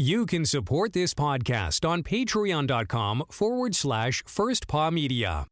You can support this podcast on patreon.com forward slash first paw media.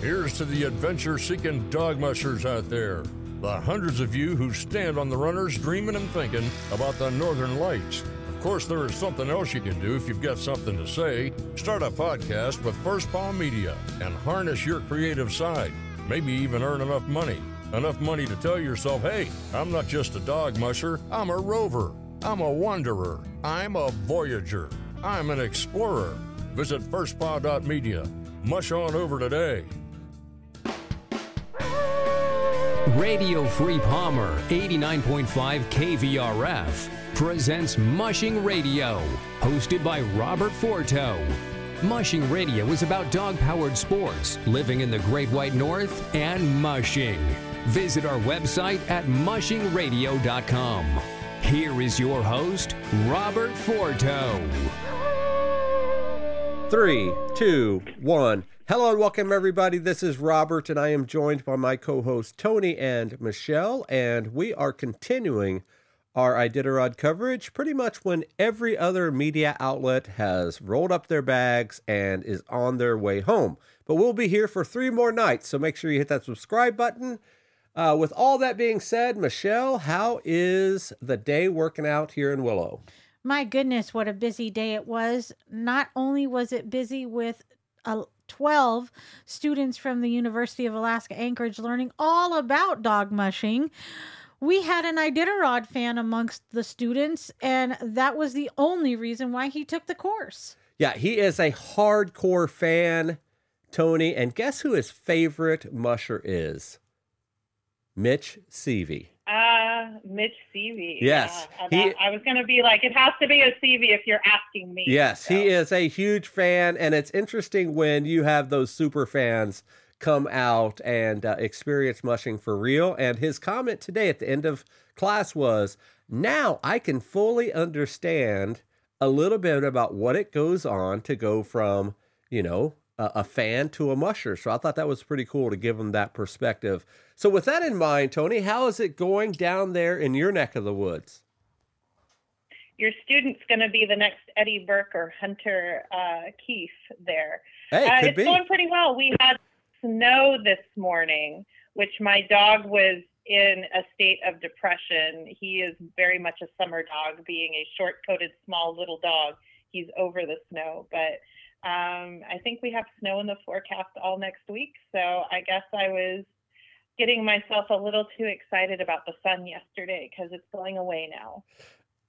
Here's to the adventure seeking dog mushers out there. The hundreds of you who stand on the runners dreaming and thinking about the northern lights. Of course, there is something else you can do if you've got something to say. Start a podcast with First Paw Media and harness your creative side. Maybe even earn enough money. Enough money to tell yourself, hey, I'm not just a dog musher, I'm a rover. I'm a wanderer. I'm a voyager. I'm an explorer. Visit firstpaw.media. Mush on over today. Radio Free Palmer 89.5 KVRF presents Mushing Radio, hosted by Robert Forto. Mushing Radio is about dog powered sports, living in the Great White North, and mushing. Visit our website at mushingradio.com. Here is your host, Robert Forto. Three, two, one. Hello and welcome, everybody. This is Robert, and I am joined by my co hosts, Toni and Michele, and we are continuing our Iditarod coverage pretty much when every other media outlet has rolled up their bags and is on their way home. But we'll be here for three more nights, so make sure you hit that subscribe button. Uh, with all that being said, Michele, how is the day working out here in Willow? My goodness, what a busy day it was. Not only was it busy with uh, 12 students from the University of Alaska Anchorage learning all about dog mushing, we had an Iditarod fan amongst the students, and that was the only reason why he took the course. Yeah, he is a hardcore fan, Toni. And guess who his favorite musher is? Mitch Seavey. Uh, Mitch Seavey. Yes. Yeah. He- I was going to be like, it has to be a Seavey if you're asking me. Yes, So, he is a huge fan, and it's interesting when you have those super fans come out and uh, experience mushing for real. And his comment today at the end of class was, "Now I can fully understand a little bit about what it goes on to go from, you know." A, a fan to a musher. So I thought that was pretty cool to give him that perspective. So, with that in mind, Toni, how is it going down there in your neck of the woods? Your student's going to be the next Eddie Burke or Hunter uh, Keefe there. Hey, uh, could it's be. going pretty well. We had snow this morning, which my dog was in a state of depression. He is very much a summer dog, being a short coated, small little dog. He's over the snow. But um, I think we have snow in the forecast all next week. So I guess I was getting myself a little too excited about the sun yesterday because it's going away now.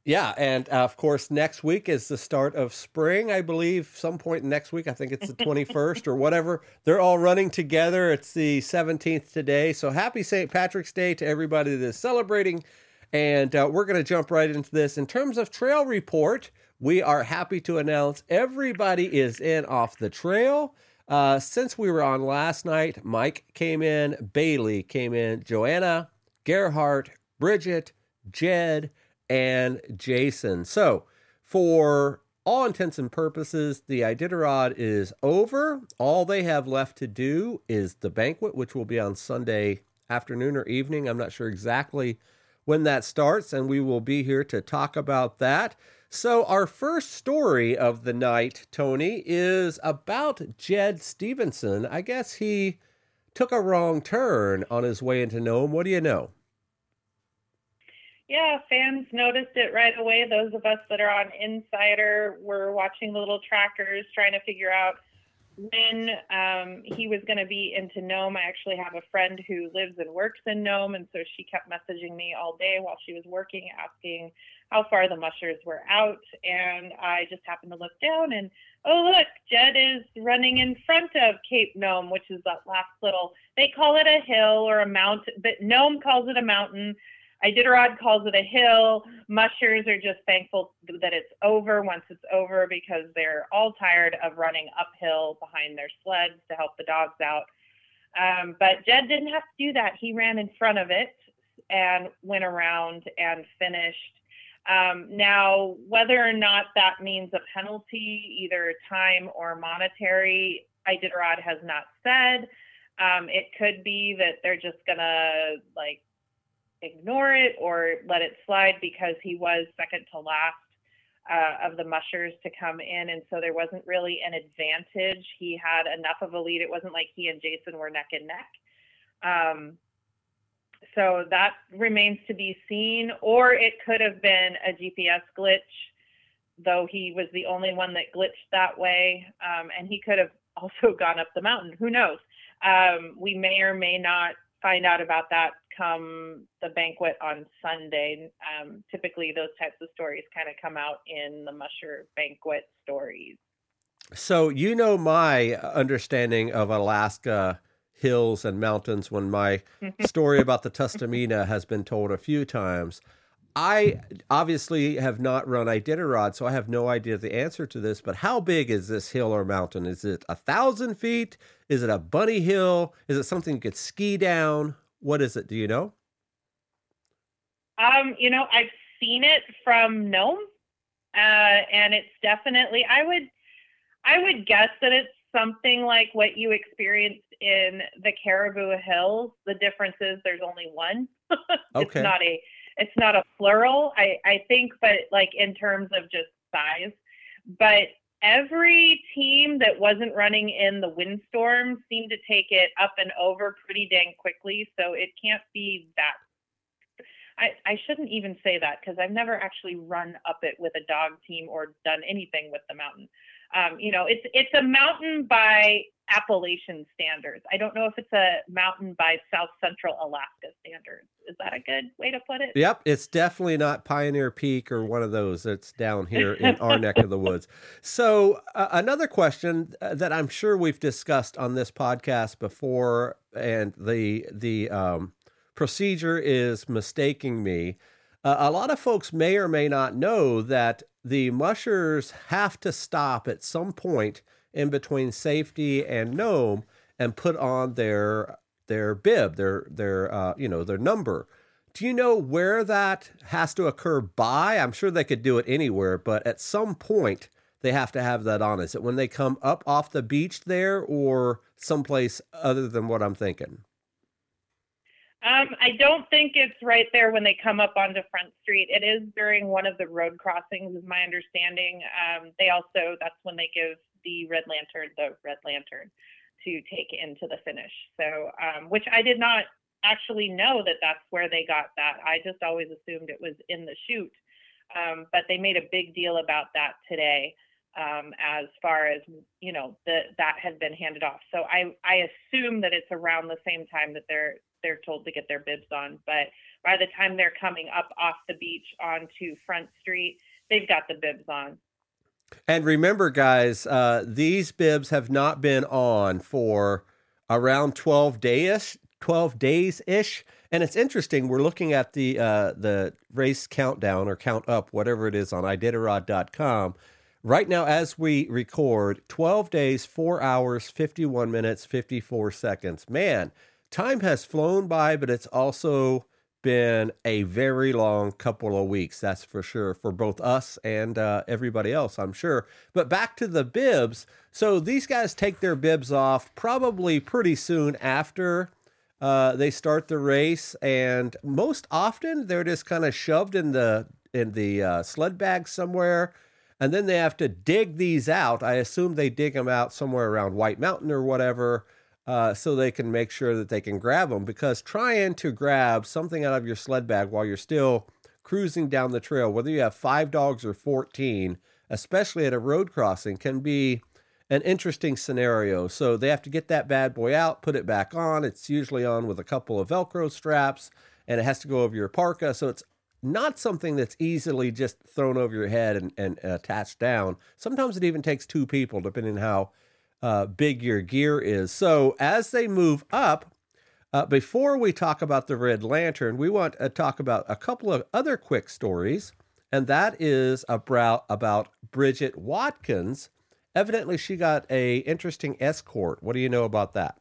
Yeah, and uh, of course, next week is the start of spring. I believe some point next week. I think it's the twenty first or whatever. They're all running together. It's the seventeenth today. So happy St. Patrick's Day to everybody that is celebrating. And uh, we're going to jump right into this. In terms of trail report, we are happy to announce everybody is in off the trail. Uh, since we were on last night, Mike came in, Bailey came in, Joanna, Gerhardt, Bridget, Jed, and Jason. So, for all intents and purposes, the Iditarod is over. All they have left to do is the banquet, which will be on Sunday afternoon or evening. I'm not sure exactly when that starts, and we will be here to talk about that. So, our first story of the night, Toni, is about Jed Stephensen. I guess he took a wrong turn on his way into Nome. What do you know? Yeah, fans noticed it right away. Those of us that are on Insider were watching the little trackers, trying to figure out when um, he was going to be into Nome. I actually have a friend who lives and works in Nome, and so she kept messaging me all day while she was working, asking how far the mushers were out. And I just happened to look down, and oh look, Jed is running in front of Cape Nome, which is that last little. They call it a hill or a mountain, but Nome calls it a mountain. Iditarod calls it a hill. Mushers are just thankful that it's over once it's over because they're all tired of running uphill behind their sleds to help the dogs out. Um, but Jed didn't have to do that. He ran in front of it and went around and finished. Um, now, whether or not that means a penalty, either time or monetary, Iditarod has not said. Um, it could be that they're just gonna like ignore it or let it slide because he was second to last uh, of the mushers to come in, and so there wasn't really an advantage. He had enough of a lead. It wasn't like he and Jason were neck and neck. Um, so that remains to be seen, or it could have been a GPS glitch, though he was the only one that glitched that way, um, and he could have also gone up the mountain. Who knows? Um, we may or may not find out about that come the banquet on Sunday. Um, typically, those types of stories kind of come out in the Musher banquet stories. So, you know, my understanding of Alaska hills and mountains when my story about the Tustumena has been told a few times. I obviously have not run Iditarod, so I have no idea the answer to this. But how big is this hill or mountain? Is it a thousand feet? Is it a bunny hill? Is it something you could ski down? What is it? Do you know? Um, you know, I've seen it from Nome, uh, and it's definitely. I would, I would guess that it's something like what you experienced in the Caribou Hills. The difference is there's only one. Okay. It's not a it's not a plural. I I think, but like in terms of just size. But every team that wasn't running in the windstorm seemed to take it up and over pretty dang quickly. So it can't be that. I, I shouldn't even say that because I've never actually run up it with a dog team or done anything with the mountain. Um, you know, it's it's a mountain by Appalachian standards. I don't know if it's a mountain by South Central Alaska standards. Is that a good way to put it? Yep, it's definitely not Pioneer Peak or one of those that's down here in our neck of the woods. So, uh, another question uh, that I'm sure we've discussed on this podcast before, and the the um, procedure is mistaking me. Uh, a lot of folks may or may not know that the mushers have to stop at some point in between safety and Nome and put on their their bib, their their uh, you know their number. Do you know where that has to occur by? I'm sure they could do it anywhere, but at some point they have to have that on. Is it when they come up off the beach there, or someplace other than what I'm thinking? Um, I don't think it's right there when they come up onto Front Street. It is during one of the road crossings, is my understanding. Um, they also, that's when they give the red lantern, the red lantern, to take into the finish. So, um, which I did not actually know that that's where they got that. I just always assumed it was in the chute. Um, but they made a big deal about that today um, as far as you know that that had been handed off. So I I assume that it's around the same time that they're they're told to get their bibs on. But by the time they're coming up off the beach onto Front Street, they've got the bibs on. And remember, guys, uh, these bibs have not been on for around twelve days, twelve days ish. And it's interesting. We're looking at the uh, the race countdown or count up, whatever it is, on iditarod.com. Right now, as we record, 12 days, 4 hours, 51 minutes, 54 seconds. Man, time has flown by, but it's also been a very long couple of weeks, that's for sure, for both us and uh, everybody else, I'm sure. But back to the bibs. So these guys take their bibs off probably pretty soon after uh, they start the race, and most often they're just kind of shoved in the in the uh, sled bag somewhere and then they have to dig these out. I assume they dig them out somewhere around White Mountain or whatever, uh, so they can make sure that they can grab them. Because trying to grab something out of your sled bag while you're still cruising down the trail, whether you have five dogs or 14, especially at a road crossing, can be an interesting scenario. So they have to get that bad boy out, put it back on. It's usually on with a couple of Velcro straps, and it has to go over your parka. So it's not something that's easily just thrown over your head and, and attached down. Sometimes it even takes two people, depending how uh, big your gear is. So as they move up, uh, before we talk about the Red Lantern, we want to talk about a couple of other quick stories, and that is about about Bridgett Watkins. Evidently, she got a interesting escort. What do you know about that?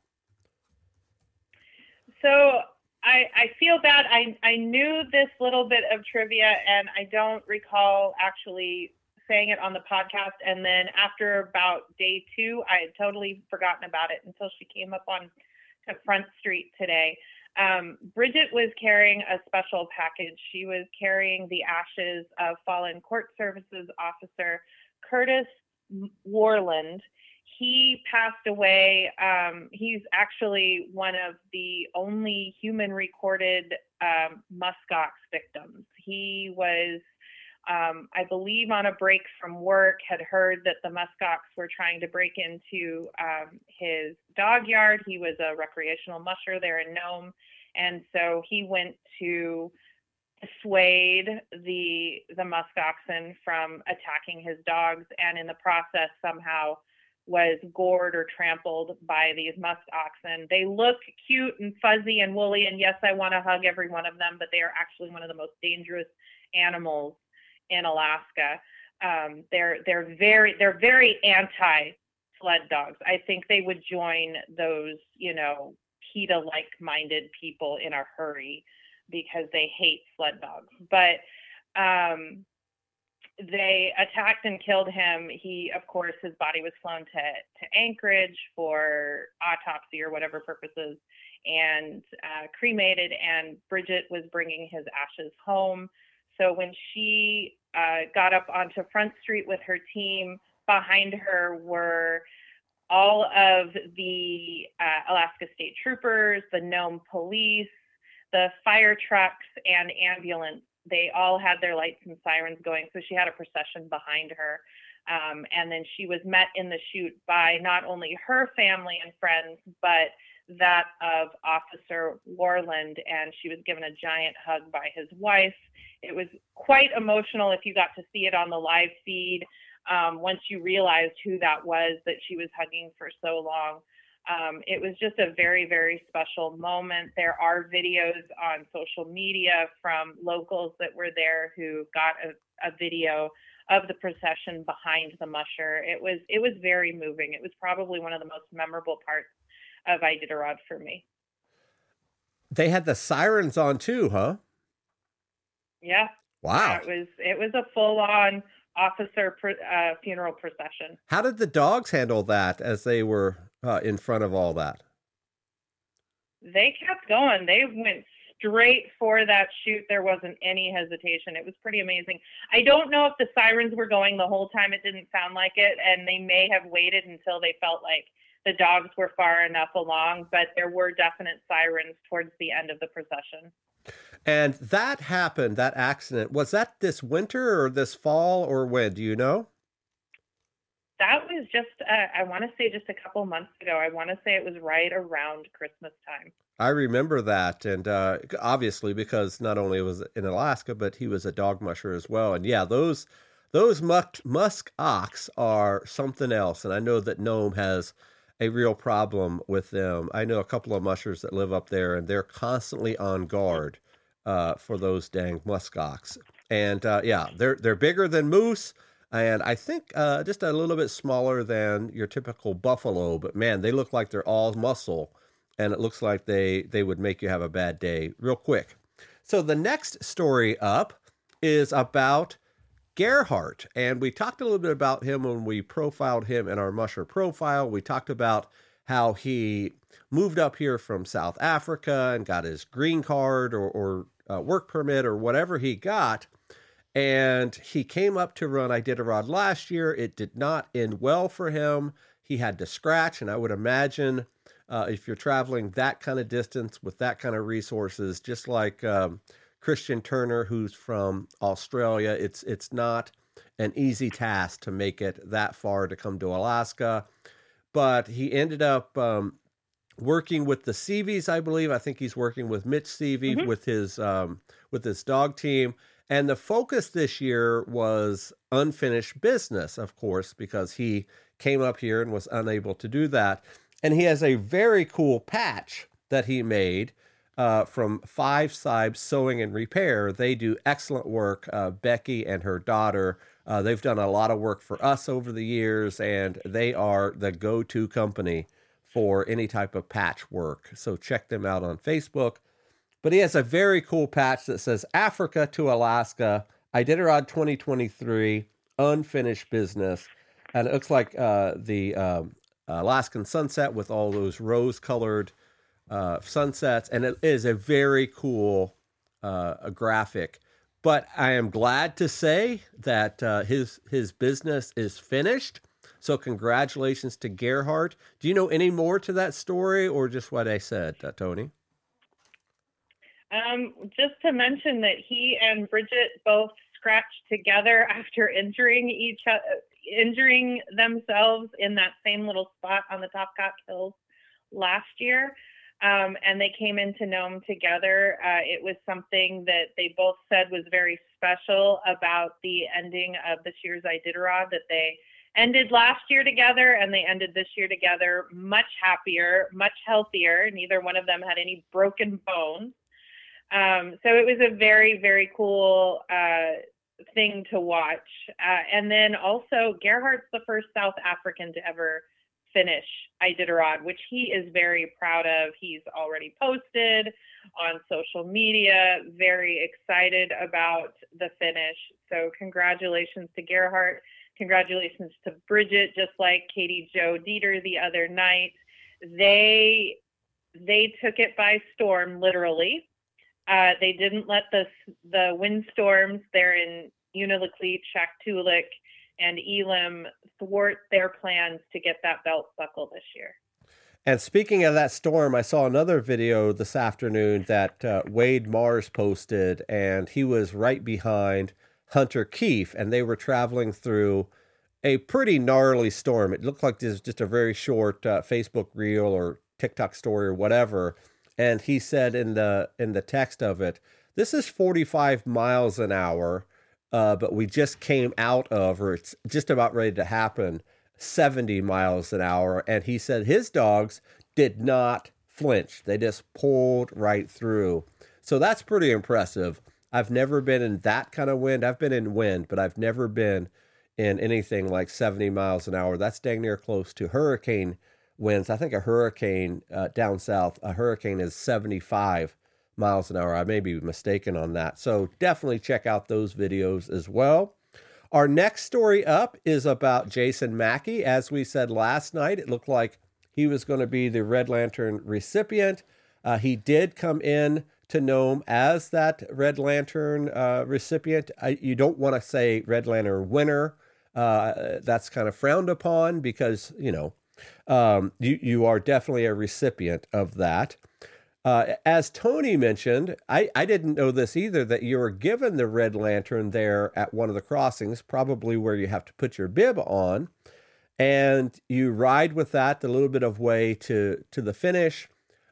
So I, I feel bad. I, I knew this little bit of trivia and I don't recall actually saying it on the podcast. And then after about day two, I had totally forgotten about it until she came up on Front Street today. Um, Bridget was carrying a special package. She was carrying the ashes of fallen court services officer Curtis Worland. He passed away. Um, he's actually one of the only human recorded um, muskox victims. He was um, I believe on a break from work, had heard that the muskox were trying to break into um, his dog yard. He was a recreational musher there in Nome, and so he went to dissuade the the muskoxen from attacking his dogs, and in the process somehow was gored or trampled by these musk oxen. They look cute and fuzzy and woolly, and yes, I want to hug every one of them, but they are actually one of the most dangerous animals in Alaska. Um, they're they're very they're very anti sled dogs. I think they would join those you know PETA like minded people in a hurry because they hate sled dogs. But um, they attacked and killed him. He, of course, his body was flown to, to Anchorage for autopsy or whatever purposes and uh, cremated. And Bridget was bringing his ashes home. So when she uh, got up onto Front Street with her team. Behind her were all of the uh, Alaska State Troopers, the Nome Police, the fire trucks, and ambulance. They all had their lights and sirens going, so she had a procession behind her. Um, and then she was met in the chute by not only her family and friends, but that of Officer Worland, and she was given a giant hug by his wife. It was quite emotional if you got to see it on the live feed. Um, once you realized who that was that she was hugging for so long. Um, it was just a very, very special moment. There are videos on social media from locals that were there who got a, a video of the procession behind the musher. It was it was very moving. It was probably one of the most memorable parts of Iditarod for me. They had the sirens on too, huh? Yeah. Wow. it was it was a full on officer uh, funeral procession. How did the dogs handle that as they were uh, in front of all that? They kept going. They went straight for that chute. There wasn't any hesitation. It was pretty amazing. I don't know if the sirens were going the whole time. It didn't sound like it, and they may have waited until they felt like the dogs were far enough along, but there were definite sirens towards the end of the procession. And that happened, that accident, was that this winter or this fall or when? Do you know? That was just, uh, I want to say just a couple months ago. I want to say it was right around Christmas time. I remember that. And uh, obviously, because not only was in Alaska, but he was a dog musher as well. And yeah, those. Those musk, musk ox are something else, and I know that Nome has a real problem with them. I know a couple of mushers that live up there, and they're constantly on guard uh, for those dang muskox. And uh, yeah, they're they're bigger than moose, and I think uh, just a little bit smaller than your typical buffalo. But man, they look like they're all muscle, and it looks like they they would make you have a bad day real quick. So the next story up is about Gerhardt. And we talked a little bit about him when we profiled him in our Musher profile. We talked about how he moved up here from South Africa and got his green card or, or uh, work permit or whatever he got. And he came up to run Iditarod last year. It did not end well for him. He had to scratch. And I would imagine uh, if you're traveling that kind of distance with that kind of resources, just like um, Christian Turner, who's from Australia. It's it's not an easy task to make it that far to come to Alaska, but he ended up um, working with the Seaveys, I believe. I think he's working with Mitch Seavey mm-hmm. with his um, with his dog team. And the focus this year was unfinished business, of course, because he came up here and was unable to do that. And he has a very cool patch that he made uh, from Five Sibes Sewing and Repair. They do excellent work. Uh, Becky and her daughter, uh, they've done a lot of work for us over the years, and they are the go to company for any type of patch work. So check them out on Facebook. But he has a very cool patch that says Africa to Alaska, Iditarod 2023, unfinished business. And it looks like uh, the um, Alaskan sunset with all those rose colored uh, sunsets, and it is a very cool uh, a graphic. But I am glad to say that uh, his his business is finished. So congratulations to Gerhardt. Do you know any more to that story, or just what I said, uh, Toni? Um, just to mention that he and Bridget both scratched together after injuring each other, injuring themselves in that same little spot on the Topkok Hills last year. Um, and they came into Nome together. Uh, it was something that they both said was very special about the ending of the Shirs Iditarod that they ended last year together and they ended this year together much happier, much healthier. Neither one of them had any broken bones. Um, so it was a very, very cool uh, thing to watch. Uh, and then also, Gerhardt's the first South African to ever finish Iditarod, which he is very proud of. He's already posted on social media, very excited about the finish. So, congratulations to Gerhardt. Congratulations to Bridget, just like KattiJo Deeter the other night. They they took it by storm, literally. Uh, they didn't let the the wind windstorms there in Unalakleet, Shaktoolik, and Elim thwart their plans to get that belt buckle this year. And speaking of that storm, I saw another video this afternoon that uh, Wade Marrs posted, and he was right behind Hunter Keefe, and they were traveling through a pretty gnarly storm. It looked like this was just a very short uh, Facebook reel or TikTok story or whatever. And he said in the in the text of it, "This is 45 miles an hour." Uh, but we just came out of, or it's just about ready to happen, 70 miles an hour. And he said his dogs did not flinch, they just pulled right through. So that's pretty impressive. I've never been in that kind of wind. I've been in wind, but I've never been in anything like 70 miles an hour. That's dang near close to hurricane winds. I think a hurricane uh, down south, a hurricane is 75 miles an hour. I may be mistaken on that. So definitely check out those videos as well. Our next story up is about Jason Mackey. As we said last night, it looked like he was going to be the Red Lantern recipient. Uh, he did come in to Nome as that Red Lantern uh, recipient. I, you don't want to say Red Lantern winner. Uh, that's kind of frowned upon because, you know, um, you, you are definitely a recipient of that. Uh, as Tony mentioned, I, I didn't know this either that you were given the red lantern there at one of the crossings, probably where you have to put your bib on, and you ride with that a little bit of way to to the finish,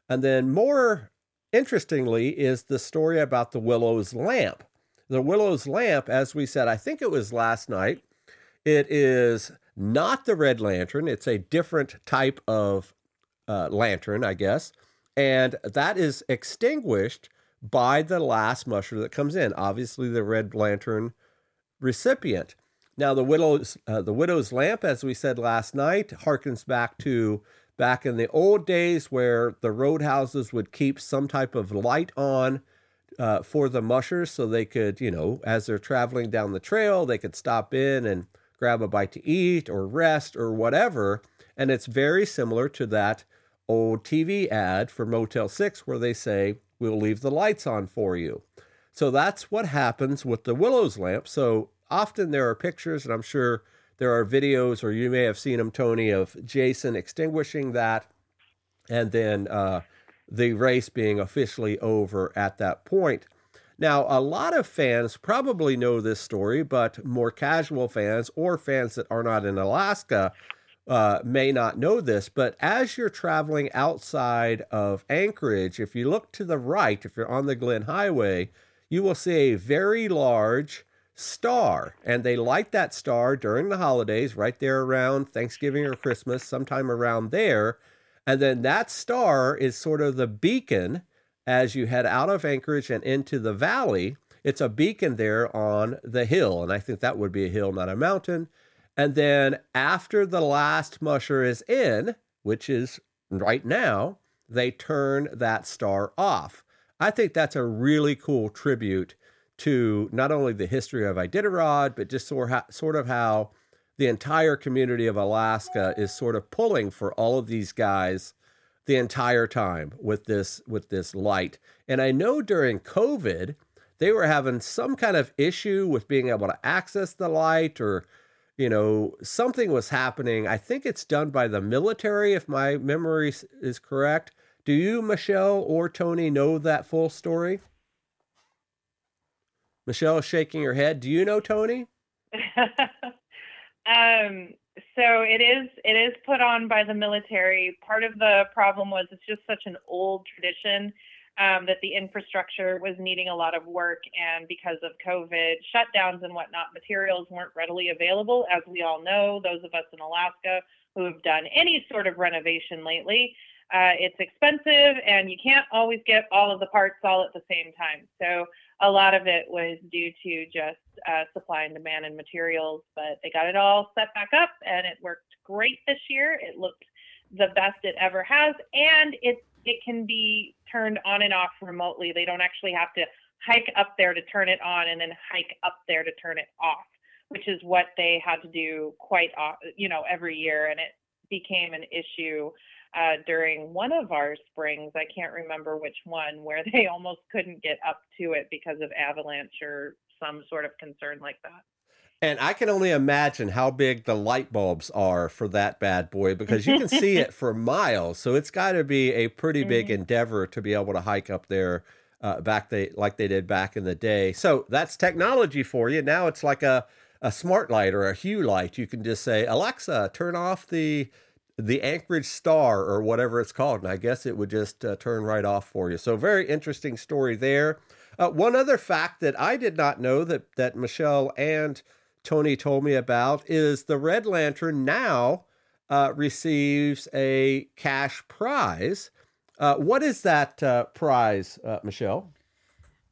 and then more interestingly is the story about the Widow's lamp. The Widow's lamp, as we said, I think it was last night. It is not the red lantern; it's a different type of uh, lantern, I guess and that is extinguished by the last musher that comes in. Obviously, the red lantern recipient. Now, the widow's uh, the widow's lamp, as we said last night, harkens back to back in the old days where the roadhouses would keep some type of light on uh, for the mushers, so they could, you know, as they're traveling down the trail, they could stop in and grab a bite to eat or rest or whatever. And it's very similar to that old TV ad for Motel 6 where they say, We'll leave the lights on for you. So that's what happens with the Widow's lamp. So often there are pictures, and I'm sure there are videos, or you may have seen them, Toni, of Jason extinguishing that and then uh, the race being officially over at that point. Now, a lot of fans probably know this story, but more casual fans or fans that are not in Alaska uh, may not know this, but as you're traveling outside of Anchorage, if you look to the right, if you're on the Glenn Highway, you will see a very large star. And they light that star during the holidays, right there around Thanksgiving or Christmas, sometime around there. And then that star is sort of the beacon as you head out of Anchorage and into the valley. It's a beacon there on the hill. And I think that would be a hill, not a mountain. And then after the last musher is in, which is right now, they turn that star off. I think that's a really cool tribute to not only the history of Iditarod, but just sort of how the entire community of Alaska is sort of pulling for all of these guys the entire time with this with this light. And I know during COVID, they were having some kind of issue with being able to access the light or you know something was happening. I think it's done by the military if my memory is correct. Do you michele or toni know that full story? Michele is shaking her head. Do you know toni? Um so it is it is put on by the military. Part of the problem was it's just such an old tradition um, that the infrastructure was needing a lot of work. And because of COVID shutdowns and whatnot, materials weren't readily available. As we all know, those of us in Alaska who have done any sort of renovation lately, uh, it's expensive and you can't always get all of the parts all at the same time. So a lot of it was due to just uh, supply and demand and materials, but they got it all set back up and it worked great this year. It looked the best it ever has, and it's it can be turned on and off remotely. They don't actually have to hike up there to turn it on and then hike up there to turn it off, which is what they had to do quite, you know, every year. And it became an issue uh, during one of our springs. I can't remember which one, where they almost couldn't get up to it because of avalanche or some sort of concern like that. And I can only imagine how big the light bulbs are for that bad boy because you can see it for miles. So it's got to be a pretty big mm-hmm. endeavor to be able to hike up there uh, back they like they did back in the day. So that's technology for you. Now it's like a a smart light or a hue light. You can just say, Alexa, turn off the the Anchorage Star or whatever it's called, and I guess it would just uh, turn right off for you. So very interesting story there. Uh, one other fact that I did not know that that Michele and Toni told me about is the Red Lantern now uh, receives a cash prize. Uh, what is that uh, prize, uh, Michele?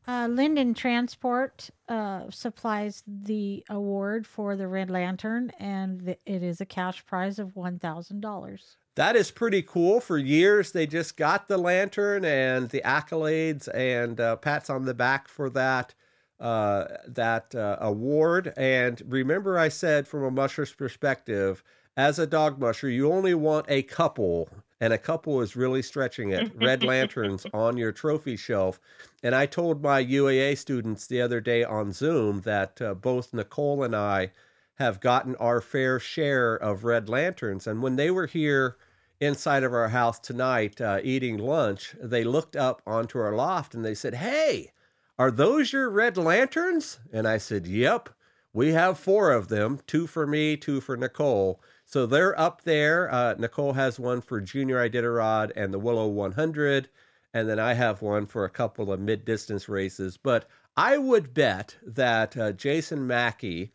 Uh, Lynden Transport uh, supplies the award for the Red Lantern, and it is a cash prize of $1,000. That is pretty cool. For years, they just got the lantern and the accolades and pats on the back for that uh, that uh, award. And remember, I said from a musher's perspective, as a dog musher, you only want a couple, and a couple is really stretching it. Red lanterns on your trophy shelf. And I told my UAA students the other day on Zoom that uh, both Nicole and I have gotten our fair share of red lanterns. And when they were here inside of our house tonight uh, eating lunch, they looked up onto our loft and they said, Hey, are those your red lanterns? And I said, Yep. We have four of them two for me, two for Nicole. So they're up there. Uh, Nicole has one for Junior Iditarod and the Willow 100. And then I have one for a couple of mid distance races. But I would bet that uh, Jason Mackey,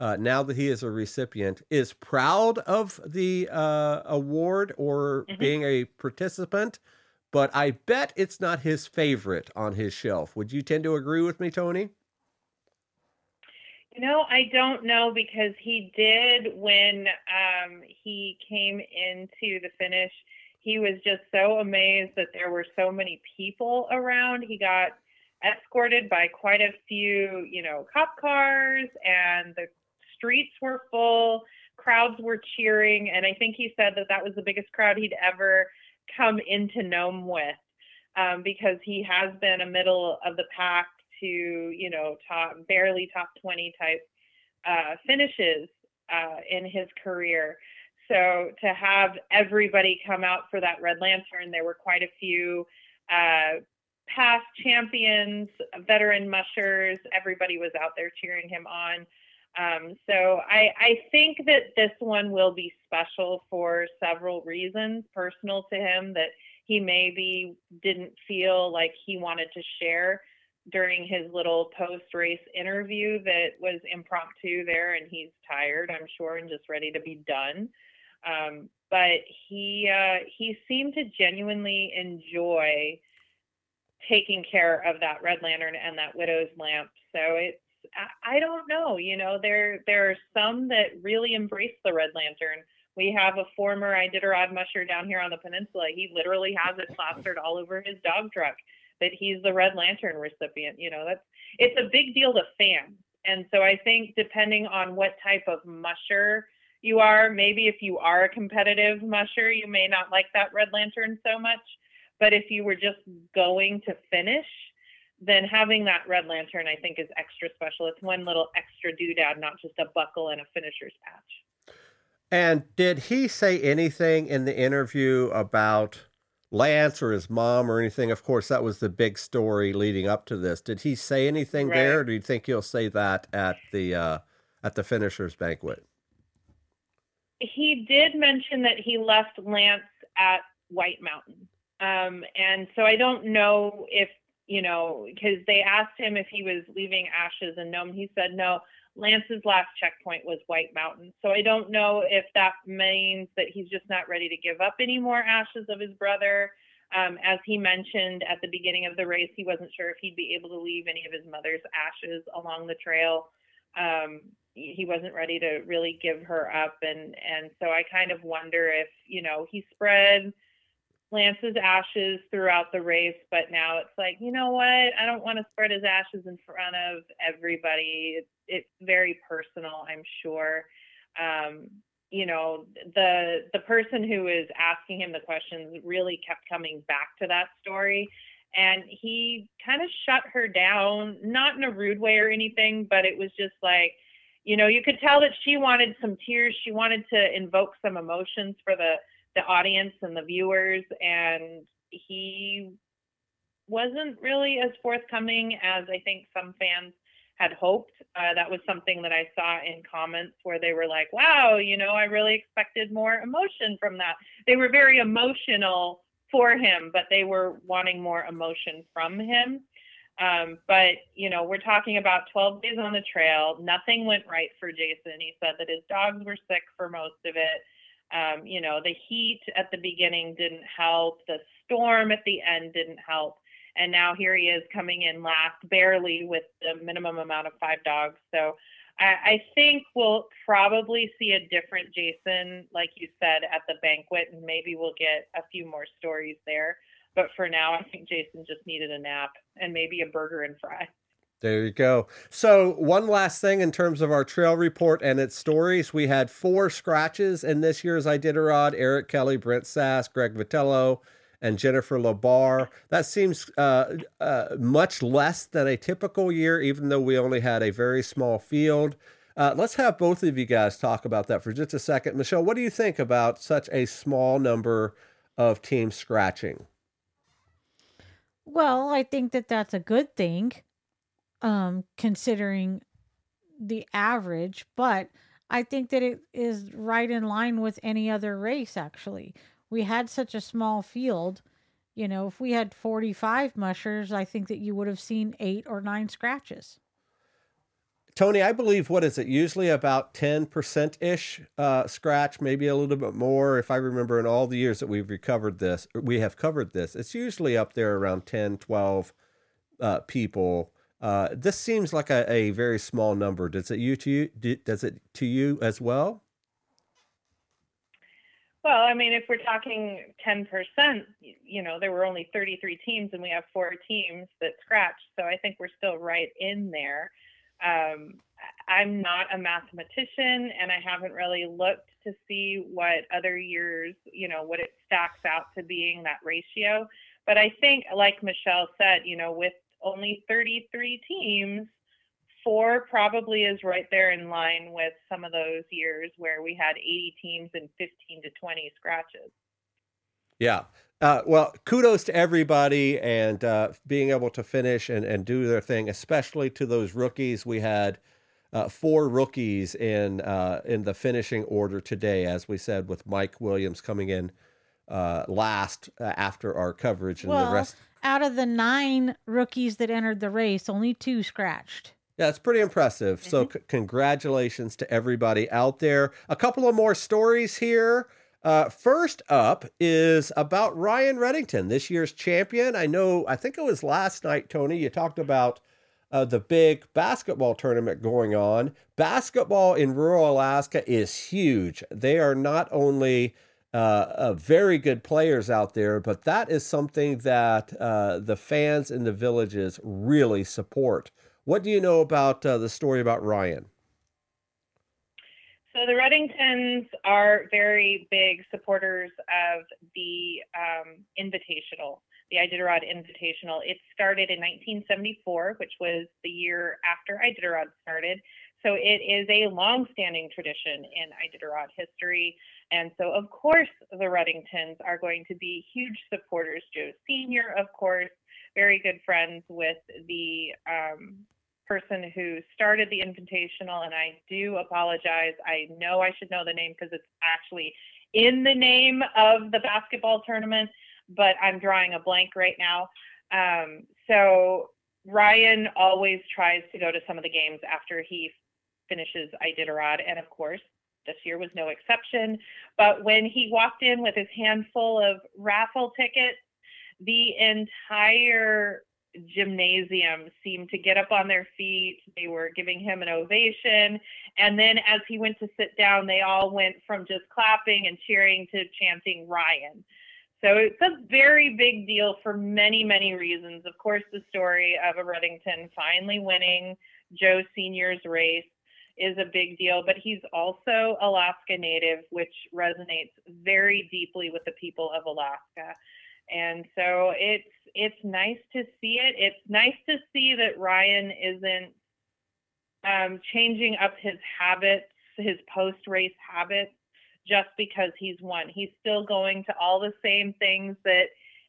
uh, now that he is a recipient, is proud of the uh, award or mm-hmm. being a participant but I bet it's not his favorite on his shelf. Would you tend to agree with me, Toni? You know, I don't know because he did when um, he came into the finish. He was just so amazed that there were so many people around. He got escorted by quite a few, you know, cop cars, and the streets were full. Crowds were cheering, and I think he said that that was the biggest crowd he'd ever come into Nome with um, because he has been a middle of the pack to, you know, top barely top 20 type uh, finishes uh, in his career. So to have everybody come out for that Red Lantern, there were quite a few uh, past champions, veteran mushers. Everybody was out there cheering him on. Um, so I, I think that this one will be special for several reasons personal to him that he maybe didn't feel like he wanted to share during his little post race interview that was impromptu there and he's tired i'm sure and just ready to be done. Um, but he uh, he seemed to genuinely enjoy taking care of that red lantern and that widow's lamp. So it I don't know. You know, there there are some that really embrace the Red Lantern. We have a former Iditarod musher down here on the peninsula. He literally has it plastered all over his dog truck that he's the Red Lantern recipient. You know, that's it's a big deal to fans. And so I think depending on what type of musher you are. Maybe if you are a competitive musher, you may not like that red lantern so much. But if you were just going to finish, then having that red lantern, I think, is extra special. It's one little extra doodad, not just a buckle and a finisher's patch. And did he say anything in the interview about Lance or his mom or anything? Of course, that was the big story leading up to this. Did he say anything Right. there? Or do you think he'll say that at the uh, at the finishers banquet? he did mention that he left Lance at White Mountain. Um, and so I don't know if, you know, because they asked him if he was leaving Ashes and Nome. He said no. Lance's last checkpoint was White Mountain. So I don't know if that means that he's just not ready to give up any more ashes of his brother. Um, as he mentioned at the beginning of the race, he wasn't sure if he'd be able to leave any of his mother's ashes along the trail. Um, he wasn't ready to really give her up and and so I kind of wonder if you know he spread Lance's ashes throughout the race but now it's like you know what? I don't want to spread his ashes in front of everybody. It's, it's very personal I'm sure. Um, you know the the person who is asking him the questions really kept coming back to that story and he kind of shut her down not in a rude way or anything but it was just like you know you could tell that she wanted some tears she wanted to invoke some emotions for the the audience and the viewers and he wasn't really as forthcoming as i think some fans had hoped uh, that was something that i saw in comments where they were like wow you know i really expected more emotion from that they were very emotional for him but they were wanting more emotion from him um, but you know, we're talking about 12 days on the trail. Nothing went right for Jason. He said that his dogs were sick for most of it. Um, you know, the heat at the beginning didn't help. The storm at the end didn't help. And now here he is coming in last, barely with the minimum amount of five dogs. So I, I think we'll probably see a different Jason, like you said, at the banquet, and maybe we'll get a few more stories there. But for now, I think Jason just needed a nap and maybe a burger and fry. There you go. So, one last thing in terms of our trail report and its stories, we had four scratches in this year's Iditarod Eric Kelly, Brent Sass, Greg Vitello, and Jennifer Labar. That seems uh, uh, much less than a typical year, even though we only had a very small field. Uh, let's have both of you guys talk about that for just a second. Michele, what do you think about such a small number of teams scratching? Well, I think that that's a good thing, um, considering the average, but I think that it is right in line with any other race, actually. We had such a small field. You know, if we had 45 mushers, I think that you would have seen eight or nine scratches. Toni, I believe what is it? Usually about ten percent ish uh, scratch, maybe a little bit more. If I remember, in all the years that we've recovered this, we have covered this. It's usually up there around 10, 12 uh, people. Uh, this seems like a, a very small number. Does it you to you? do- Does it to you as well? Well, I mean, if we're talking 10%, you know, there were only 33 teams and we have four teams that scratched. So I think we're still right in there. Um, I'm not a mathematician and I haven't really looked to see what other years, you know, what it stacks out to being that ratio. But I think, like Michele said, you know, with only 33 teams, four probably is right there in line with some of those years where we had 80 teams and 15 to 20 scratches. Yeah. Uh, well, kudos to everybody and uh, being able to finish and, and do their thing, especially to those rookies. We had uh, four rookies in uh, in the finishing order today, as we said, with Mike Williams coming in uh, last uh, after our coverage, and well, the rest. out of the nine rookies that entered the race, only two scratched. Yeah, it's pretty impressive. So, c- congratulations to everybody out there. A couple of more stories here. Uh, first up is about Ryan Redington, this year's champion. I know, I think it was last night, Toni, you talked about uh, the big basketball tournament going on. Basketball in rural Alaska is huge. They are not only uh, uh, very good players out there, but that is something that uh, the fans in the villages really support. What do you know about uh, the story about Ryan? So the Redingtons are very big supporters of the um, Invitational, the Iditarod Invitational. It started in 1974, which was the year after Iditarod started. So it is a long-standing tradition in Iditarod history. And so, of course, the Redingtons are going to be huge supporters. Joe Sr., of course, very good friends with the um, person who started the Invitational. And I do apologize. I know I should know the name because it's actually in the name of the basketball tournament, but I'm drawing a blank right now. Um, so Ryan always tries to go to some of the games after he finishes Iditarod. And of course, this year was no exception. But when he walked in with his handful of raffle tickets, the entire gymnasium seemed to get up on their feet. They were giving him an ovation. And then as he went to sit down, they all went from just clapping and cheering to chanting Ryan. So it's a very big deal for many, many reasons. Of course, the story of a Redington finally winning Joe Senior's race is a big deal, but he's also Alaska native, which resonates very deeply with the people of Alaska. And so it's it's nice to see it. It's nice to see that Ryan isn't um, changing up his habits, his post race habits, just because he's won. He's still going to all the same things that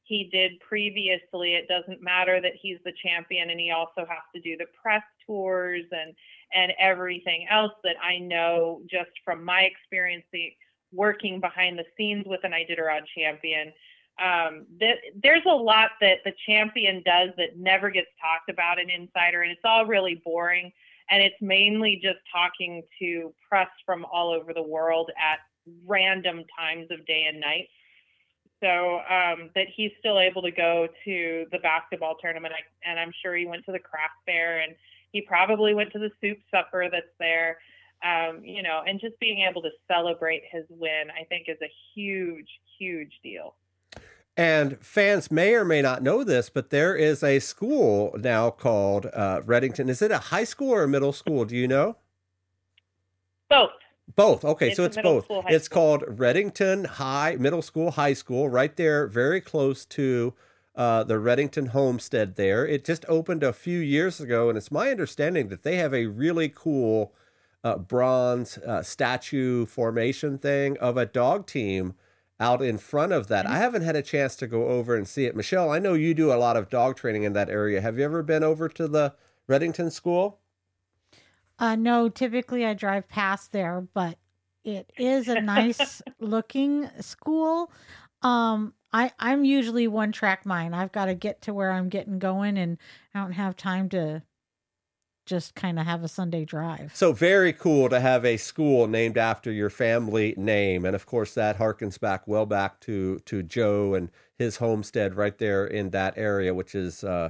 he did previously. It doesn't matter that he's the champion and he also has to do the press tours and and everything else that I know just from my experience the, working behind the scenes with an Iditarod champion. Um, that, there's a lot that the champion does that never gets talked about in Insider, and it's all really boring. And it's mainly just talking to press from all over the world at random times of day and night. So um, that he's still able to go to the basketball tournament, and I'm sure he went to the craft fair and he probably went to the soup supper that's there. Um, you know, and just being able to celebrate his win, I think, is a huge, huge deal. And fans may or may not know this, but there is a school now called uh, Redington. Is it a high school or a middle school? Do you know? Both. Both. Okay, it's so it's both. School, it's school. called Redington High Middle School, High School, right there, very close to uh, the Redington Homestead there. It just opened a few years ago, and it's my understanding that they have a really cool uh, bronze uh, statue formation thing of a dog team out in front of that. Mm-hmm. I haven't had a chance to go over and see it. Michele, I know you do a lot of dog training in that area. Have you ever been over to the Redington school? Uh, no, typically I drive past there, but it is a nice looking school. Um, I I'm usually one track mind. I've got to get to where I'm getting going, and I don't have time to just kind of have a Sunday drive. So very cool to have a school named after your family name, and of course that harkens back well back to to Joe and his homestead right there in that area, which is. Uh,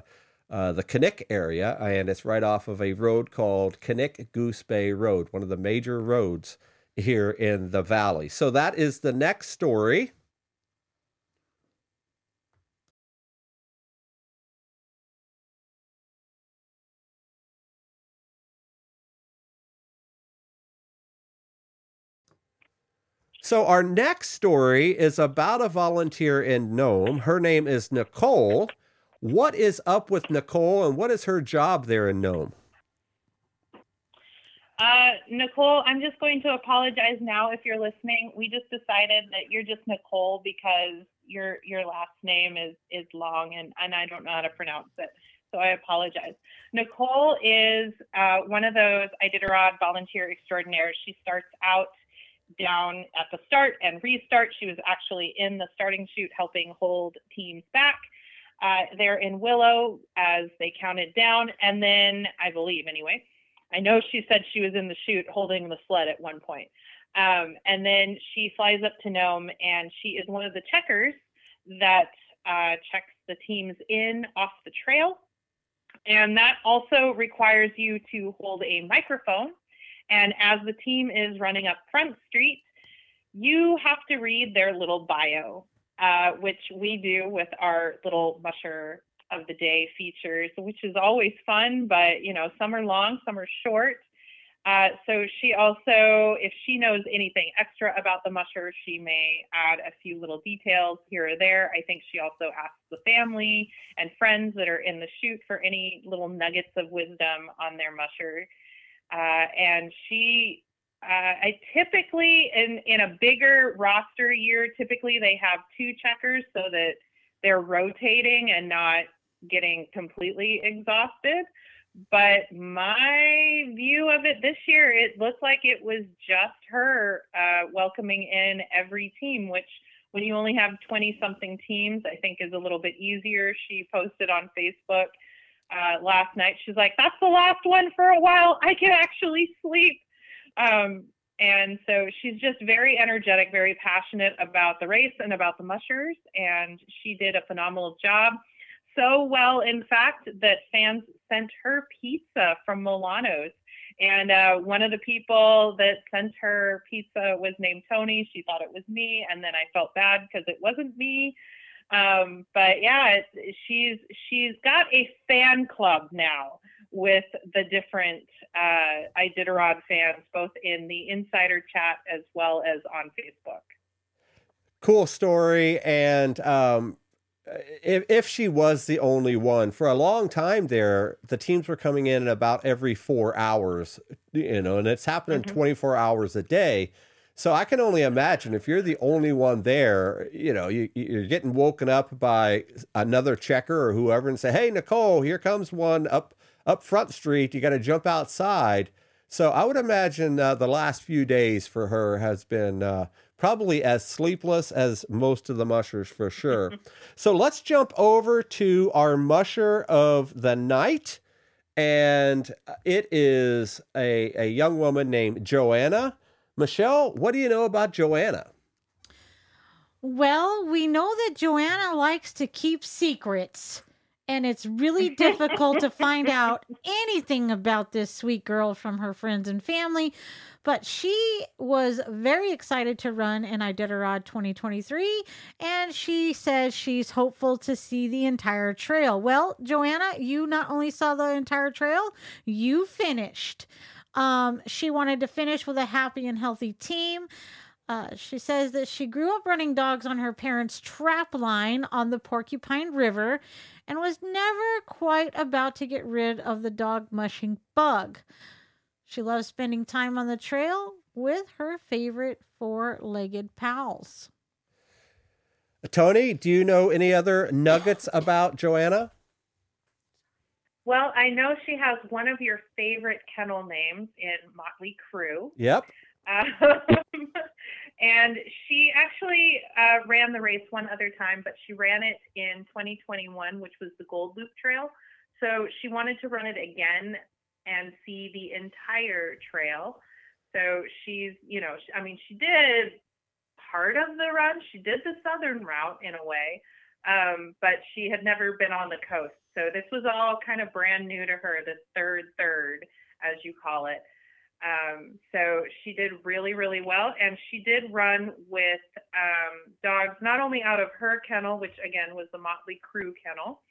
uh, the Knik area, and it's right off of a road called Knik Goose Bay Road, one of the major roads here in the valley. So that is the next story. So, our next story is about a volunteer in Nome. Her name is Nicole. What is up with Nicole and what is her job there in Nome? Uh, Nicole, I'm just going to apologize now if you're listening. We just decided that you're just Nicole because your your last name is is long and, and I don't know how to pronounce it. So I apologize. Nicole is uh, one of those Iditarod volunteer extraordinaires. She starts out down at the start and restart. She was actually in the starting chute helping hold teams back. Uh, they're in Willow as they counted down. And then, I believe anyway, I know she said she was in the chute holding the sled at one point. Um, and then she flies up to Nome and she is one of the checkers that uh, checks the teams in off the trail. And that also requires you to hold a microphone and as the team is running up Front Street, you have to read their little bio, uh, which we do with our little musher of the day features, which is always fun, but you know, some are long, some are short. Uh, so she also, if she knows anything extra about the musher, she may add a few little details here or there. I think she also asks the family and friends that are in the shoot for any little nuggets of wisdom on their musher. Uh, and she, uh, I typically in in a bigger roster year, typically they have two checkers so that they're rotating and not getting completely exhausted. But my view of it this year, it looked like it was just her uh, welcoming in every team, which when you only have 20 something teams, I think is a little bit easier. She posted on Facebook uh, last night. She's like, that's the last one for a while. I can actually sleep. Um, and so she's just very energetic, very passionate about the race and about the mushers. And she did a phenomenal job so well, in fact, that fans sent her pizza from Milano's. And uh, one of the people that sent her pizza was named Tony. She thought it was me, and then I felt bad because it wasn't me. Um, but yeah, she's she's got a fan club now with the different uh, Iditarod fans, both in the insider chat as well as on Facebook. Cool story, and um, if, if she was the only one for a long time there the teams were coming in about every four hours you know and it's happening mm-hmm. 24 hours a day so i can only imagine if you're the only one there you know you, you're getting woken up by another checker or whoever and say hey nicole here comes one up up front street you got to jump outside so i would imagine uh, the last few days for her has been uh, probably as sleepless as most of the mushers for sure. so let's jump over to our musher of the night. And it is a, a young woman named Joanna. Michele, what do you know about Joanna? Well, we know that Joanna likes to keep secrets and it's really difficult to find out anything about this sweet girl from her friends and family. But she was very excited to run in Iditarod 2023, and she says she's hopeful to see the entire trail. Well, Joanna, you not only saw the entire trail, you finished. Um, she wanted to finish with a happy and healthy team. Uh, she says that she grew up running dogs on her parents' trap line on the Porcupine River and was never quite about to get rid of the dog mushing bug. She loves spending time on the trail with her favorite four legged pals. Toni, do you know any other nuggets about Joanna? Well, I know she has one of your favorite kennel names in Motley Crue. Yep. Um, and she actually uh, ran the race one other time, but she ran it in 2021, which was the Gold Loop Trail. So she wanted to run it again and see the entire trail. So she's, you know, I mean, she did part of the run. She did the southern route in a way, um, but she had never been on the coast. So this was all kind of brand new to her, the third third, as you call it. Um, so she did really, really well. And she did run with um, dogs, not only out of her kennel, which again was the Motley Crew kennel,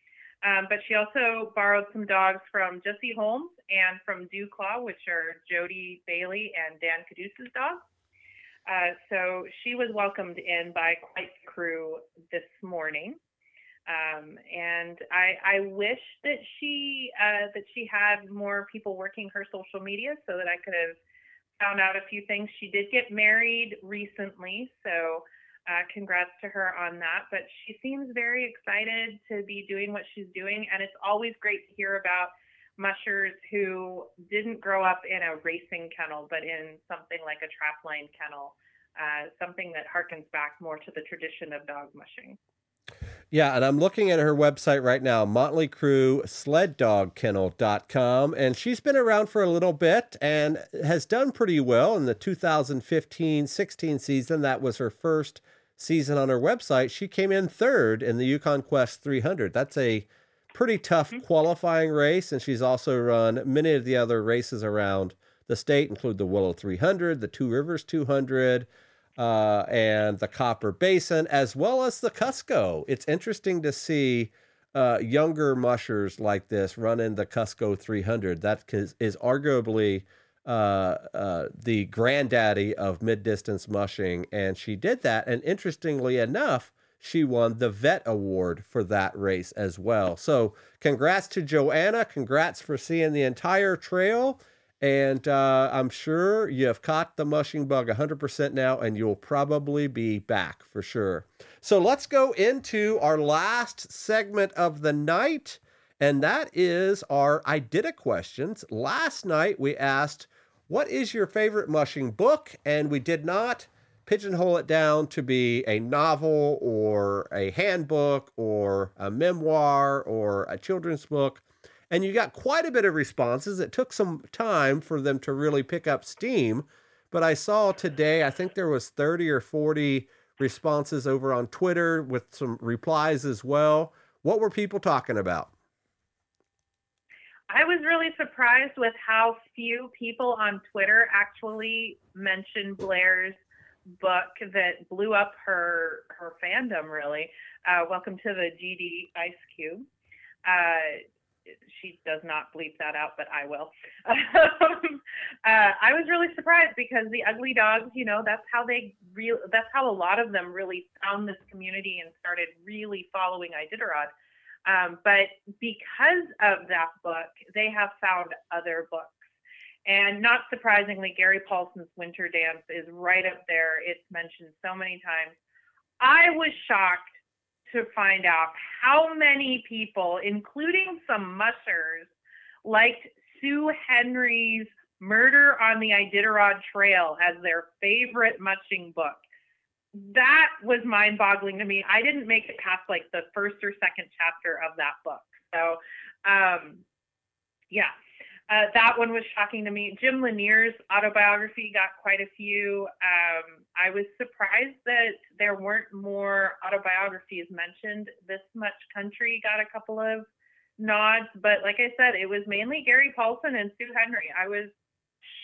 um, but she also borrowed some dogs from Jesse Holmes and from Dewclaw, which are Jodi Bailey and Dan Kaduce's dogs. Uh, so she was welcomed in by quite the crew this morning. Um, and I, I wish that she uh, that she had more people working her social media so that I could have found out a few things. She did get married recently, so uh, congrats to her on that. But she seems very excited to be doing what she's doing, and it's always great to hear about mushers who didn't grow up in a racing kennel, but in something like a trapline kennel, uh, something that harkens back more to the tradition of dog mushing. Yeah, and I'm looking at her website right now, Motley Crue SledDogKennel.com, and she's been around for a little bit and has done pretty well in the 2015-16 season. That was her first season on her website, she came in third in the Yukon Quest 300. That's a pretty tough mm-hmm. qualifying race, and she's also run many of the other races around the state, include the Willow 300, the Two Rivers 200, uh, and the Copper Basin, as well as the Kusko. It's interesting to see uh, younger mushers like this run in the Kusko 300. That is, is arguably uh, uh, the granddaddy of mid distance mushing, and she did that. And interestingly enough, she won the vet award for that race as well. So, congrats to Joanna. Congrats for seeing the entire trail. And uh, I'm sure you have caught the mushing bug 100% now, and you'll probably be back for sure. So let's go into our last segment of the night, and that is our I Did a questions. Last night we asked, What is your favorite mushing book? And we did not pigeonhole it down to be a novel or a handbook or a memoir or a children's book and you got quite a bit of responses. It took some time for them to really pick up steam, but I saw today, I think there was 30 or 40 responses over on Twitter with some replies as well. What were people talking about? I was really surprised with how few people on Twitter actually mentioned Blair's book that blew up her her fandom. Really, uh, welcome to the GD Ice Cube. Uh, she does not bleep that out, but I will. Um, uh, I was really surprised because the ugly dogs, you know, that's how they real. That's how a lot of them really found this community and started really following Iditarod. Um, but because of that book, they have found other books. And not surprisingly, Gary Paulsen's Winter Dance is right up there. It's mentioned so many times. I was shocked to find out how many people, including some mushers, liked Sue Henry's Murder on the Iditarod Trail as their favorite mushing book. That was mind boggling to me. I didn't make it past like the first or second chapter of that book. So, um, yeah, uh, that one was shocking to me. Jim Lanier's autobiography got quite a few. Um, I was surprised that there weren't more autobiographies mentioned. This Much Country got a couple of nods, but like I said, it was mainly Gary Paulsen and Sue Henry. I was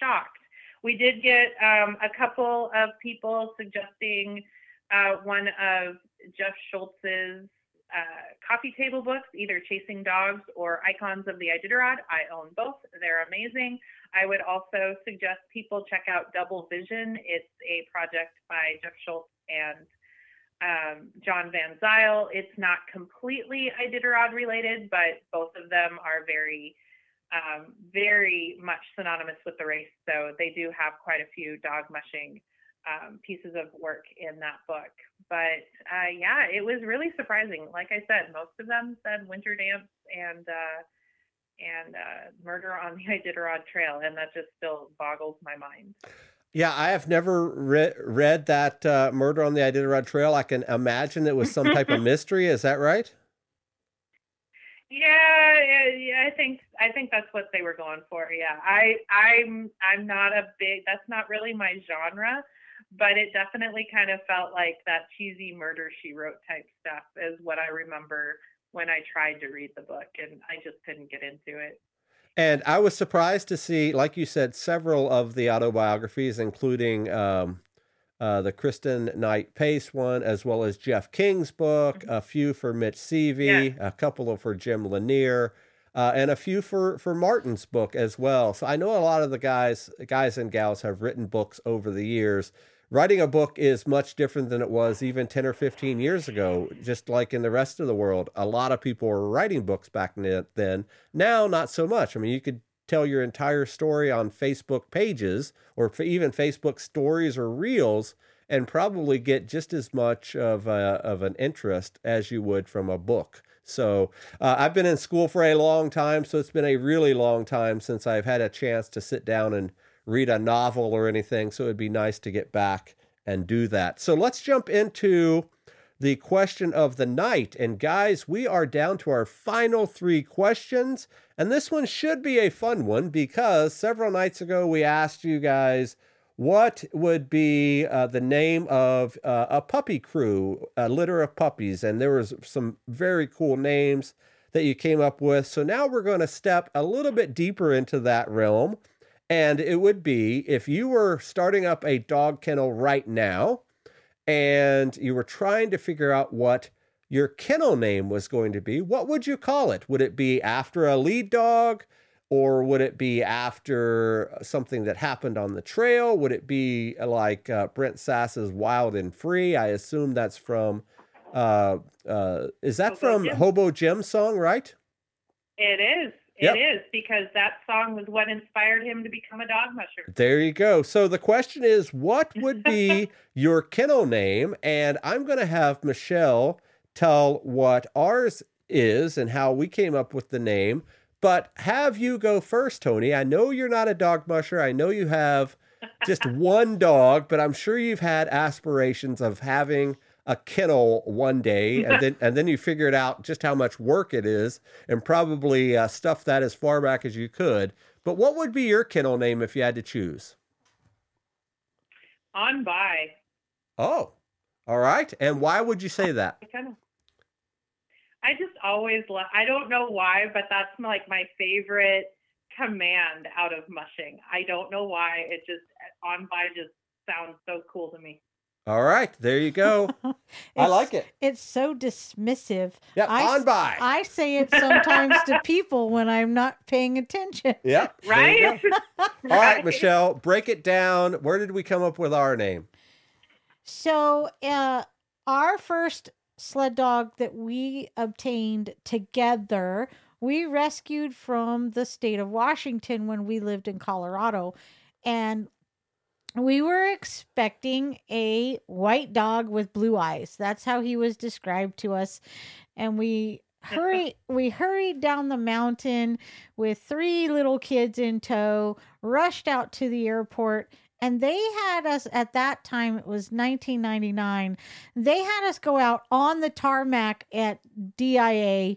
shocked. We did get um, a couple of people suggesting uh, one of Jeff Schultz's uh, coffee table books, either Chasing Dogs or Icons of the Iditarod. I own both. They're amazing. I would also suggest people check out Double Vision. It's a project by Jeff Schultz and um, John Van Zyl. It's not completely Iditarod related, but both of them are very, um, very much synonymous with the race. So they do have quite a few dog mushing um, pieces of work in that book. But uh, yeah, it was really surprising. Like I said, most of them said Winter Dance and uh, and uh, Murder on the Iditarod Trail, and that just still boggles my mind. Yeah, I have never re- read that uh, Murder on the Iditarod Trail. I can imagine it was some type of mystery. Is that right? Yeah, yeah, I think I think that's what they were going for. Yeah, I I'm I'm not a big. That's not really my genre but it definitely kind of felt like that cheesy murder she wrote type stuff is what I remember when I tried to read the book and I just couldn't get into it. And I was surprised to see, like you said, several of the autobiographies, including um, uh, the Kristin Knight Pace one, as well as Jeff King's book, mm-hmm. a few for Mitch Seavey, yeah. a couple of for Jim Lanier. Uh, and a few for, for Martin's book as well. So I know a lot of the guys guys and gals have written books over the years writing a book is much different than it was even 10 or 15 years ago just like in the rest of the world. A lot of people were writing books back then. Now not so much. I mean you could tell your entire story on facebook pages or even facebook stories or reels and probably get just as much of, a, of an interest as you would from a book. So uh, I've been in school for a long time, so it's been a really long time since I've had a chance to sit down and read a novel or anything. So it'd be nice to get back and do that. So let's jump into the question of the night. And guys, we are down to our final three questions. And this one should be a fun one because several nights ago we asked you guys what would be uh, the name of uh, a puppy crew, a litter of puppies. And there was some very cool names that you came up with. So now we're going to step a little bit deeper into that realm. And it would be if you were starting up a dog kennel right now and you were trying to figure out what your kennel name was going to be, what would you call it? Would it be after a lead dog? or would it be after something that happened on the trail? Would it be like uh, Brent Sass's Wild and Free? I assume that's from. Uh, uh, is that Hobo from Jim. Hobo Jim's song, right? It is. It Yep. is because that song was what inspired him to become a dog musher. There you go. So the question is, what would be your kennel name? And I'm going to have Michele tell what ours is and how we came up with the name. But have you go first, Toni. I know you're not a dog musher. I know you have just one dog, but I'm sure you've had aspirations of having a kennel one day, and then and then you figured out just how much work it is, and probably uh, stuff that as far back as you could. But what would be your kennel name if you had to choose? On by. Oh, all right. And why would you say that? I kind of. I just always love. I don't know why, but that's like my favorite command out of mushing. I don't know why. It just on by just sounds so cool to me. All right, there you go. I like it. It's so dismissive. Yeah, I on by. I say it sometimes to people when I'm not paying attention. Yep. there Right? All right, Michele, break it down. Where did we come up with our name? So, uh, our first sled dog that we obtained together, we rescued from the state of Washington when we lived in Colorado. And we were expecting a white dog with blue eyes. That's how he was described to us. And we hurry we hurried down the mountain with three little kids in tow, rushed out to the airport, and they had us at that time it was 1999 they had us go out on the tarmac at dia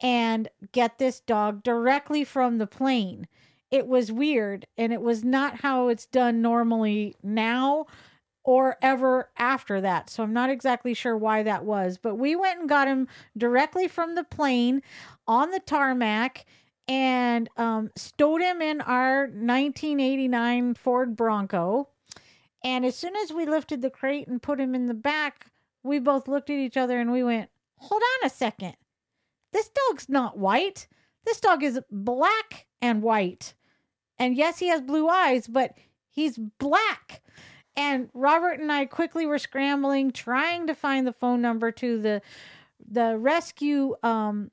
and get this dog directly from the plane it was weird and it was not how it's done normally now or ever after that so i'm not exactly sure why that was but we went and got him directly from the plane on the tarmac and um, stowed him in our 1989 Ford Bronco. And as soon as we lifted the crate and put him in the back, we both looked at each other and we went, Hold on a second. This dog's not white. This dog is black and white. And yes, he has blue eyes, but he's black. And Robert and I quickly were scrambling, trying to find the phone number to the the rescue um,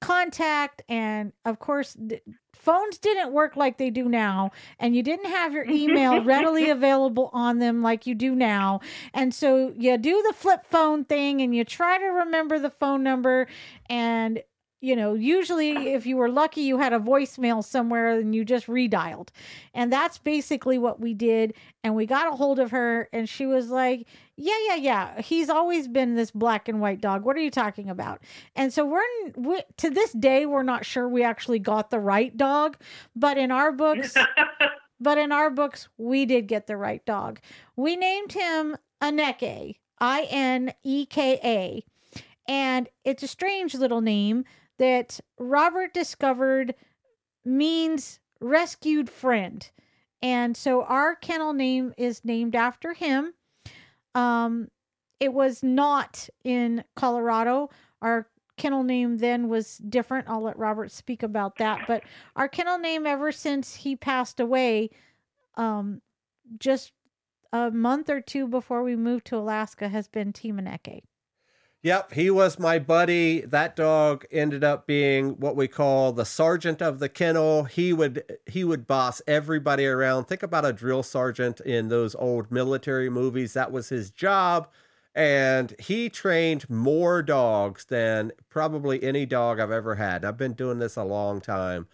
contact. And of course th- phones didn't work like they do now. And you didn't have your email readily available on them like you do now. And so you do the flip phone thing and you try to remember the phone number. And you know usually if you were lucky you had a voicemail somewhere and you just redialed. And that's basically what we did. And we got a hold of her and she was like yeah yeah yeah. He's always been this black and white dog. What are you talking about? And so we're we, to this day we're not sure we actually got the right dog. But in our books but in our books we did get the right dog. We named him Ineka i-n-e-k-a and it's a strange little name that robert discovered means rescued friend. And so our kennel name is named after him. Um it was not in colorado. Our kennel name then was different. I'll let robert speak about that. But our kennel name ever since he passed away um just a month or two before we moved to alaska has been timaneke Yep, he was my buddy. That dog ended up being what we call the sergeant of the kennel. He would he would boss everybody around. Think about a drill sergeant in those old military movies. That was his job. And he trained more dogs than probably any dog I've ever had. I've been doing this a long time.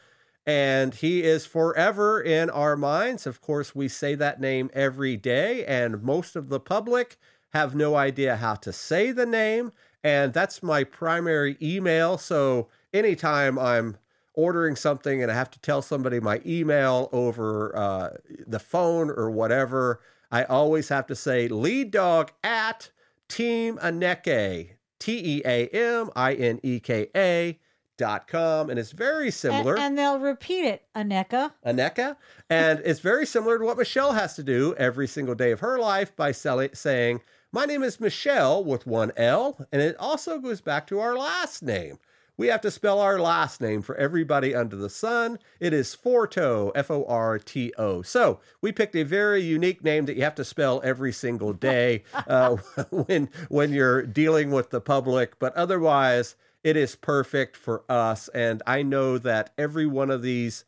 And he is forever in our minds. Of course, we say that name every day, and most of the public have no idea how to say the name. And that's my primary email. So anytime I'm ordering something and I have to tell somebody my email over uh, the phone or whatever, I always have to say lead dog at Team Ineka, T E A M I N E K A dot com. And it's very and, similar. and they'll repeat it aneka Aneka. And it's very similar to what Michele has to do every single day of her life by selling, saying, My name is Michele with one L. And it also goes back to our last name, we have to spell our last name for everybody under the sun. It is Forto, F O R T O. So we picked a very unique name that you have to spell every single day uh, when when you're dealing with the public. But otherwise, it is perfect for us. And I know that every one of these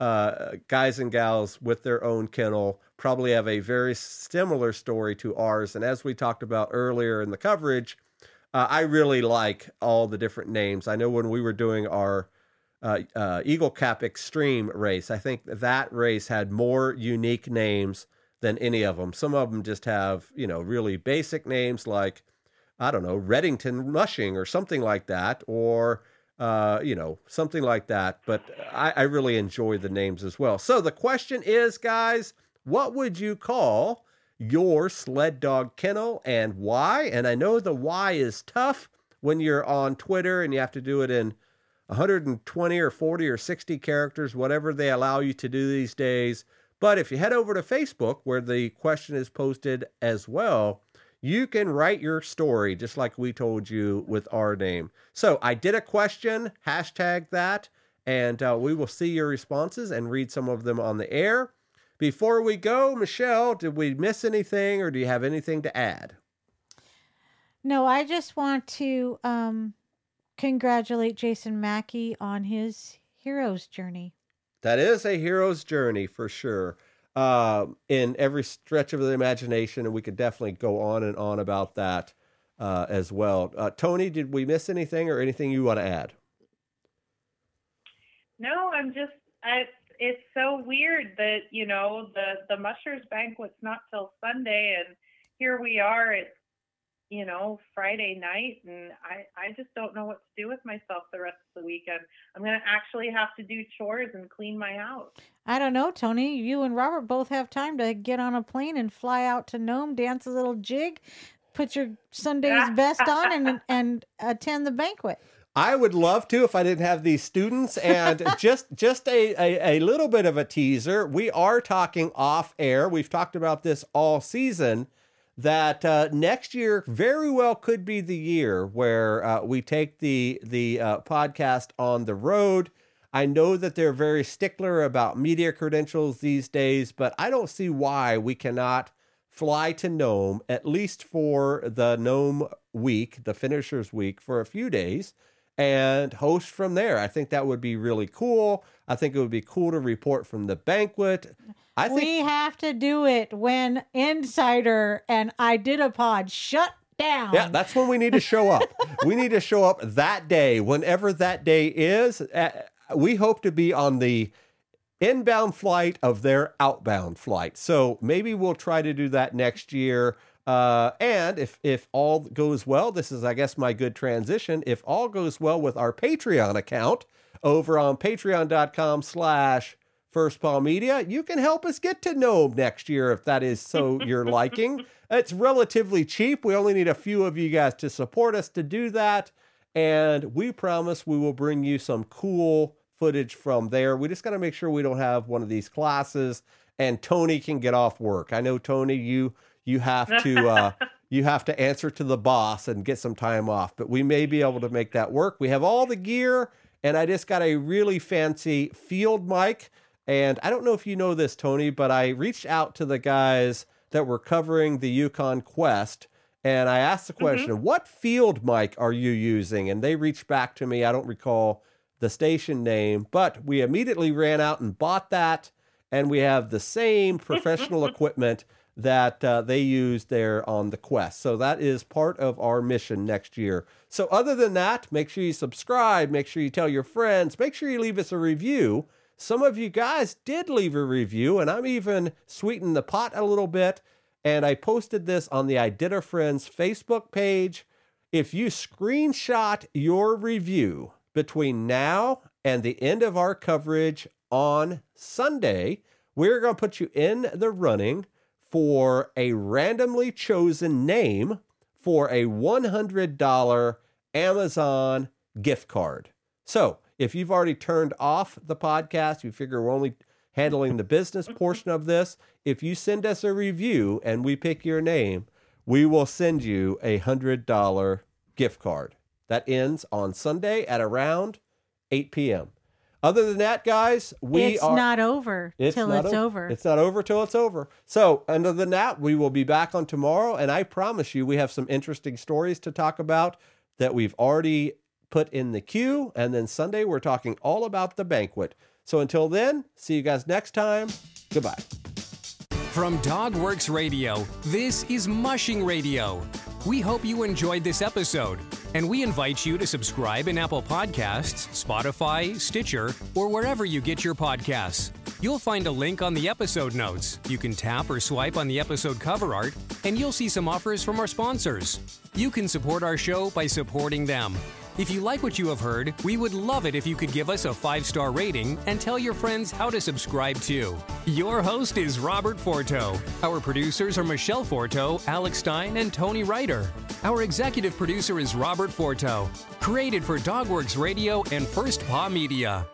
uh, guys and gals with their own kennel probably have a very similar story to ours. And as we talked about earlier in the coverage, uh, I really like all the different names. I know when we were doing our uh, uh, Eagle Cap Extreme race, I think that race had more unique names than any of them. Some of them just have, you know, really basic names like, I don't know, Redington Rushing or something like that, or uh, you know, something like that. But I, I really enjoy the names as well. So the question is, guys, what would you call your sled dog kennel and why? And I know the why is tough when you're on Twitter and you have to do it in 120 or 40 or 60 characters, whatever they allow you to do these days. But if you head over to Facebook, where the question is posted as well, you can write your story just like we told you with our name. So I did a question, hashtag that, and uh, we will see your responses and read some of them on the air. Before we go, Michele, did we miss anything or do you have anything to add? No, I just want to um, congratulate Jason Mackey on his hero's journey. That is a hero's journey for sure uh, in every stretch of the imagination, and we could definitely go on and on about that uh, as well. Uh, Toni, did we miss anything or anything you want to add? No, I'm just I, it's so weird that you know the the mushers banquet's not till Sunday, and here we are. It's you know, Friday night, and I, I just don't know what to do with myself the rest of the weekend. I'm going to actually have to do chores and clean my house. I don't know, Toni. You and Robert both have time to get on a plane and fly out to Nome, dance a little jig, put your Sunday's best on, and and attend the banquet. I would love to if I didn't have these students. And just just a, a, a little bit of a teaser. We are talking off air. We've talked about this all season that uh, next year very well could be the year where uh, we take the the uh, podcast on the road. I know that they're very stickler about media credentials these days, but I don't see why we cannot fly to Nome at least for the Nome week, the finishers week, for a few days and host from there. I think that would be really cool. I think it would be cool to report from the banquet. I think we have to do it when Insider and I did a pod shut down. Yeah, that's when we need to show up. we need to show up that day, whenever that day is. Uh, we hope to be on the inbound flight of their outbound flight. So maybe we'll try to do that next year. Uh, and if if all goes well, this is I guess my good transition. If all goes well with our Patreon account over on patreon.com slash First Paw Media, you can help us get to Nome next year if that is so your liking. It's relatively cheap. We only need a few of you guys to support us to do that. And we promise we will bring you some cool footage from there. We just got to make sure we don't have one of these classes and Toni can get off work. I know Toni, you you have to uh, you have to answer to the boss and get some time off. But we may be able to make that work. We have all the gear, and I just got a really fancy field mic. And I don't know if you know this, Toni, but I reached out to the guys that were covering the Yukon Quest. And I asked the mm-hmm. question, mm-hmm. what field mic are you using? And they reached back to me. I don't recall the station name, but we immediately ran out and bought that. And we have the same professional equipment that uh, they use there on the quest. So that is part of our mission next year. So, other than that, make sure you subscribe, make sure you tell your friends, make sure you leave us a review. Some of you guys did leave a review, and I'm even sweetening the pot a little bit. And I posted this on the Idita Friends Facebook page. If you screenshot your review between now and the end of our coverage on Sunday, we're going to put you in the running for a randomly chosen name for a $100 Amazon gift card. So, if you've already turned off the podcast, you figure we're only handling the business portion of this. If you send us a review and we pick your name, we will send you a $100 gift card. that ends on Sunday at around 8 p.m. Other than that, guys, we it's are not over till not it's o- over. It's not over till it's over. So, other than that, we will be back on tomorrow, and I promise you, we have some interesting stories to talk about that we've already put in the queue. And then Sunday, we're talking all about the banquet. So, until then, see you guys next time. Goodbye. From Dogworks Radio, this is Mushing Radio. We hope you enjoyed this episode, and we invite you to subscribe in Apple Podcasts, Spotify, Stitcher, or wherever you get your podcasts. You'll find a link on the episode notes. You can tap or swipe on the episode cover art, and you'll see some offers from our sponsors. You can support our show by supporting them. If you like what you have heard, we would love it if you could give us a five star rating and tell your friends how to subscribe too. Your host is Robert Forto. Our producers are Michele Forto, Alex Stein, and Toni Ryder. Our executive producer is Robert Forto. Created for Dogworks Radio and First Paw Media.